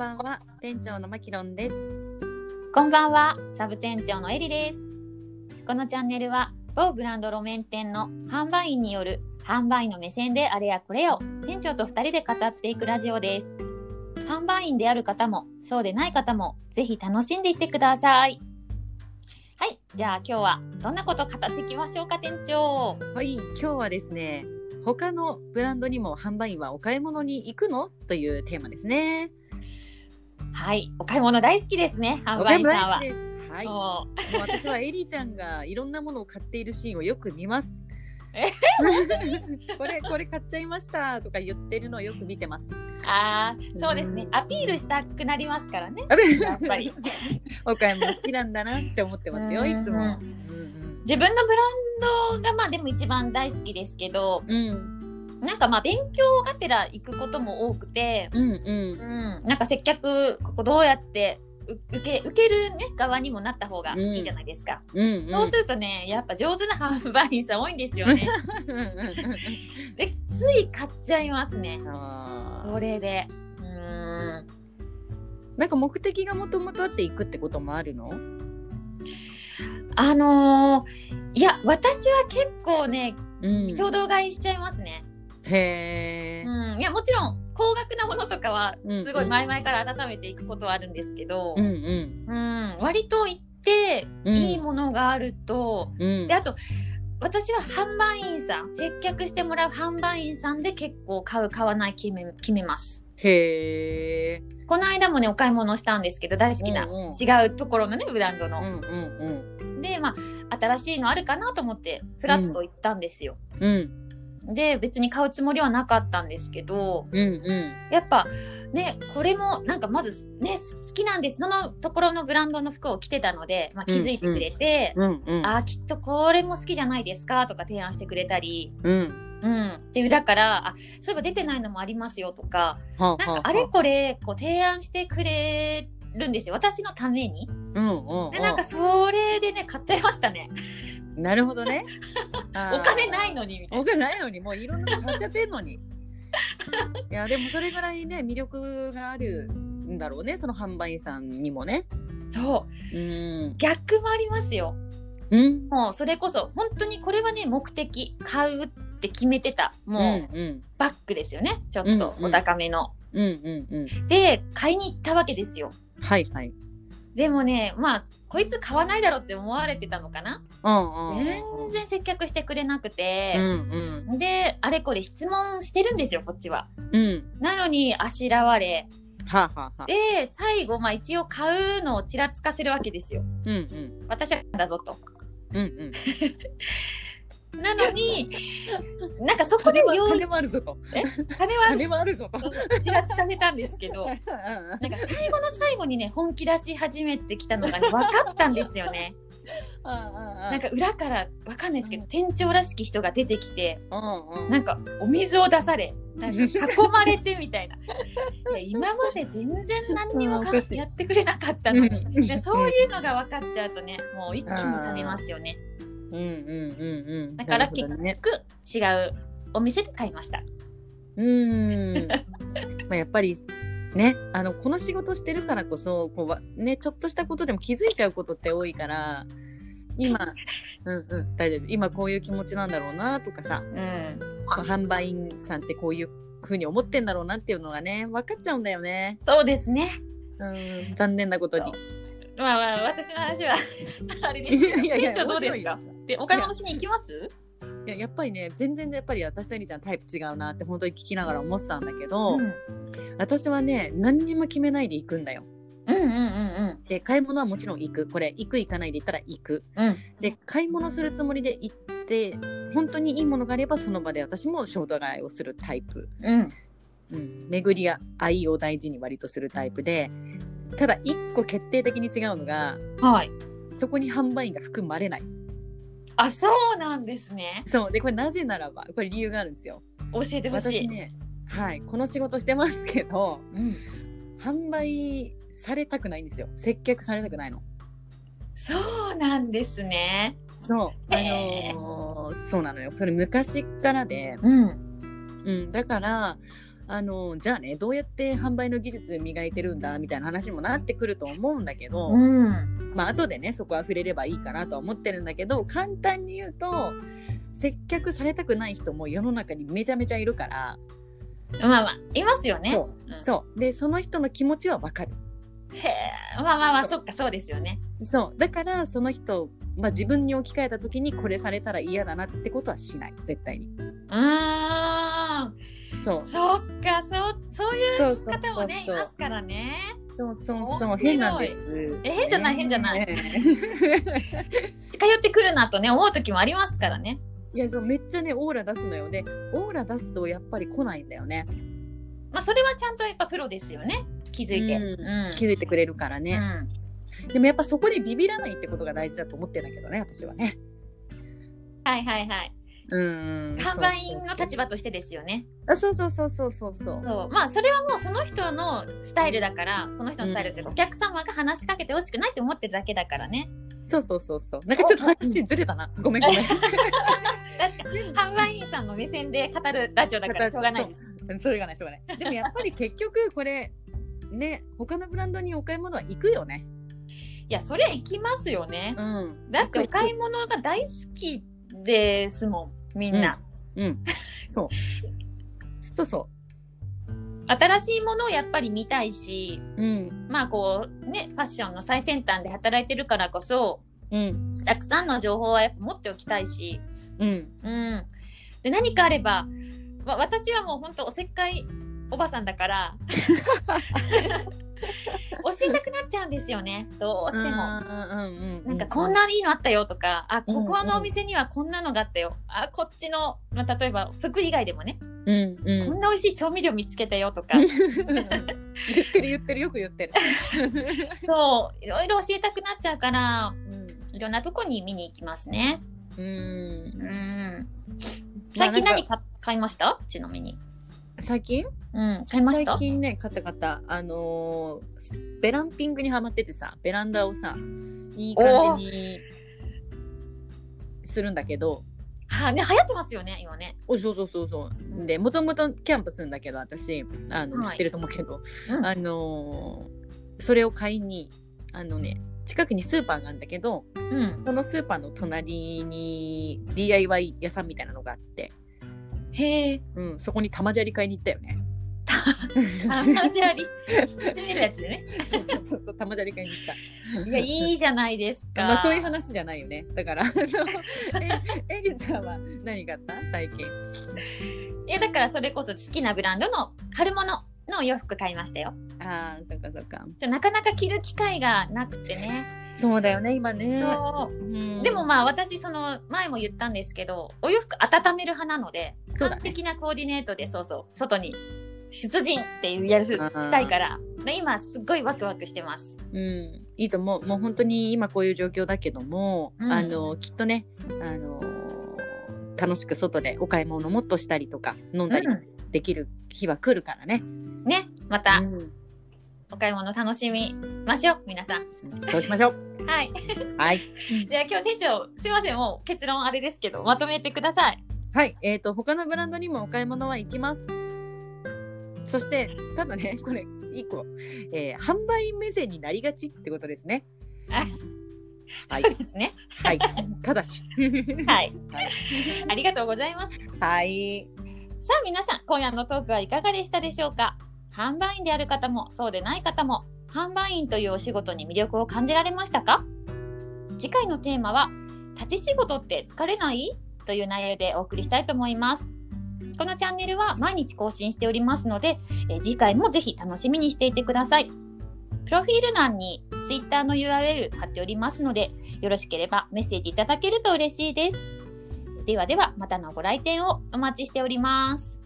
ばんは、店長のマキロンです。こんばんは、サブ店長のエリです。このチャンネルは、某ブランド路面店の販売員による販売員の目線であれやこれを店長と2人で語っていくラジオです。販売員である方も、そうでない方も、ぜひ楽しんでいってください。はい、じゃあ今日はどんなことを語っていきましょうか、店長。はい、今日はですね、他のブランドにも販売員はお買い物に行くの？というテーマですね。はい、お買い物大好きですね、販売員さんは。はい。ももう私はエリちゃんがいろんなものを買っているシーンをよく見ます。え？これこれ買っちゃいましたとか言ってるのをよく見てます。うああ、そうですね、アピールしたくなりますからね、やっぱり。お買い物好きなんだなって思ってますよ、いつも。自分のブランドがまあでも一番大好きですけどうんうんなんかまあ勉強がてら行くことも多くて、うんうん。うん、なんか接客ここどうやってう受け受ける、ね、側にもなった方がいいじゃないですか、うんうん。そうするとねやっぱ上手な販売員さん多いんですよね。でつい買っちゃいますね。それで。うーん。なんか目的がもともとあって行くってこともあるの？あのーいや私は結構ねうん。衝動買いしちゃいますね、へえ、うん、いやもちろん高額なものとかはうん。すごい前々から温めていくことはあるんですけど、うんううん。割と行ってうん。いいものがあると、うん。であと私は販売員さん接客してもらう販売員さんで結構買う買わない決め決めます。へえこの間もねお買い物したんですけど大好きな、うんうん。違うところのねブランドの。うんうんでまあ新しいのあるかなと思ってフラッと行ったんですよ。うんで別に買うつもりはなかったんですけどうんうん。やっぱねこれもなんかまずね好きなんです。そのところのブランドの服を着てたので、まあ、気づいてくれて、うんうん。あーきっとこれも好きじゃないですかとか提案してくれたり、うん。うん、で裏からあそういえば出てないのもありますよとかはなんかあれこれこう提案してくれるんですよ私のために。うんうんうん。でなんかそれでね買っちゃいましたね。なるほどね お金ないのにみたいな。お金ないのにもういろんなの買っちゃってんのに。いやでもそれぐらいね魅力があるんだろうねその販売員さんにもね。そう。うん。逆もありますよ。うん。もうそれこそ本当にこれはね目的買うって決めてたうんもううん。バッグですよねちょっとうんうん。お高めの、うんうんうん。で買いに行ったわけですよ。はいはいでもねまあこいつ買わないだろうって思われてたのかな？うんうん。全然接客してくれなくて。うん、うん。であれこれ質問してるんですよこっちは。うん。なのにあしらわれ。はあ、はあはあ、で最後まあ一応買うのをちらつかせるわけですよ。うんうん。私はだぞと。うんうん なのになんかそこで用意金はあるぞと。金は金はあるぞ。とちらつかせたんですけどなんか最後の最後にね本気出し始めてきたのが、ね、分かったんですよね。ななんか裏から分かんないですけど店長らしき人が出てきてうんうん。なんかお水を出されなんか囲まれてみたいな。いや今まで全然何にもやってくれなかったのに。うん。でそういうのが分かっちゃうとねもう一気に冷めますよね。うんうんうんうんだからなるほどね。違うお店で買いました。うーん。まあやっぱりねあのこの仕事してるからこそこうわねちょっとしたことでも気づいちゃうことって多いから今うんうん大丈夫。今こういう気持ちなんだろうなとかさうん。販売員さんってこういうふうに思ってんだろうなっていうのがね分かっちゃうんだよね。そうですね。うん。残念なことに。まあまあ私の話は あれです店長どうですか？でお買い物しに行きます？いややっぱりね全然やっぱり私とエリちゃんタイプ違うなって本当に聞きながら思ってたんだけど、うん。私はね何にも決めないで行くんだよ。うんうんうんで買い物はもちろん行く。これ行く行かないで言ったら行く。うん。うんで買い物するつもりで行って本当にいいものがあればその場で私も衝動買いをするタイプ、うん。うん、巡りや愛を大事に割とするタイプで。ただ一個決定的に違うのがはい。そこに販売員が含まれないあそうなんですね。そう。でこれなぜならばこれ理由があるんですよ。教えてほしい、私ねはいこの仕事してますけどうん、販売されたくないんですよ。接客されたくないの。そうなんですね。そう。あのーそうなのよ。それ昔からで。うん。うん、だからあのじゃあねどうやって販売の技術磨いてるんだみたいな話もなってくると思うんだけど、うん。まあ後でねそこは触れればいいかなとは思ってるんだけど簡単に言うと接客されたくない人も世の中にめちゃめちゃいるから、まあまあ、いますよね。そうでその人の気持ちはわかるへえ。まあまあまあ、そっか、そうですよね。そうだからその人、まあ、自分に置き換えた時にこれされたら嫌だなってことはしない絶対にうーん。そう。そっか、そう、そういうそうそう方もね、いますからね。そうそうそう。変なんです。え変じゃない変じゃない。ね 近寄ってくるなとね、思う時もありますからね。いやそうめっちゃねオーラ出すのよ。でオーラ出すとやっぱり来ないんだよね。まあ、それはちゃんとやっぱプロですよね。気づいて。うん。うん。気づいてくれるからね、でもやっぱそこでビビらないってことが大事だと思ってんだけどね私はね。はいはいはい。うん販売員の立場としてですよね。あそう。そうそうそうそうそう。そう。まあ、それはもうその人のスタイルだから、その人のスタイルっていうん。お客様が話しかけてほしくないって思ってるだけだからね。そうそうそうそう。なんかちょっと話ずれたな。ごめんごめん。確かに、販売員さんの目線で語るラジオだからしょうがないです。それがないしょうがない。でもやっぱり結局これね他のブランドにお買い物は行くよね。いや、そりゃ行きますよね。うん。だってお買い物が大好きですもん、みんな。うん。そう。ずっとそ新しいものをやっぱり見たいし、ううん。まあこうね、ファッションの最先端で働いてるからこそ、うん。たくさんの情報はやっぱ持っておきたいし、うん。うん。で、何かあれば、わ私はもう本当おせっかいおばさんだから、教えたくなっちゃうんですよね、どうしても。うんうんうんなんかこんないいのあったよとか、あ、うんここのお店にはこんなのがあったよ。あ、こっちの、まあ、例えば服以外でもね、うんうん。こんな美味しい調味料見つけたよとか、言ってる言ってるよく言ってる。そう、いろいろ教えたくなっちゃうから、うんいろんなとこに見に行きますね。うん。うん。最近何か買いました？ちなみに。最近？うん、買いました？最近ね買った買った。あのーベランピングにハマっててさベランダをさいい感じにするんだけど。はね、流行ってますよね、今ね。おそうそうそうそう。でもともとキャンプするんだけど私。あの、はい。知ってると思うけど、うん。あのーそれを買いにあのね近くにスーパーがあるんだけどうん。そのスーパーの隣に DIY 屋さんみたいなのがあって、へえ。うん、そこに玉砂利買いに行ったよね。あ、じゃあ、り、引き詰めるやつでね。そうそうそうそう玉砂利買いに行った。いや、いいじゃないですか。まあそういう話じゃないよね。だから、あのえエリさんは何買った？最近。いや、だからそれこそ好きなブランドの春物のお洋服買いましたよ。ああ、そっかそっか。じゃなかなか着る機会がなくてね。そうだよね、今ね。そう。うん。でもまあ私その前も言ったんですけどお洋服温める派なのでね。完璧なコーディネートでそうそう外に出陣っていうやるしたいからで今すっごいワクワクしてます。うん、いいと思う。もう本当に今こういう状況だけども、うん。あの、きっとね、あの、楽しく外でお買い物もっとしたりとか、飲んだりうできる日は来るからね。んねまた。うんお買い物楽しみましょう皆さん。そうしましょう。はい。はい。じゃあ今日店長すいませんもう結論あれですけどまとめてください。はい。えっ、と、他のブランドにもお買い物は行きます。そして、ただね、これ、一個、えー販売目線になりがちってことですね。あはいそうですね。はい。ただし。はい。はい。ありがとうございます。はい。さあ皆さん、今夜のトークはいかがでしたでしょうか？販売員である方もそうでない方も、販売員というお仕事に魅力を感じられましたか？次回のテーマは、立ち仕事って疲れない？という内容でお送りしたいと思います。このチャンネルは毎日更新しておりますので、え次回もぜひ楽しみにしていてください。プロフィール欄に Twitter の URL 貼っておりますので、よろしければメッセージいただけると嬉しいです。ではでは、またのご来店をお待ちしております。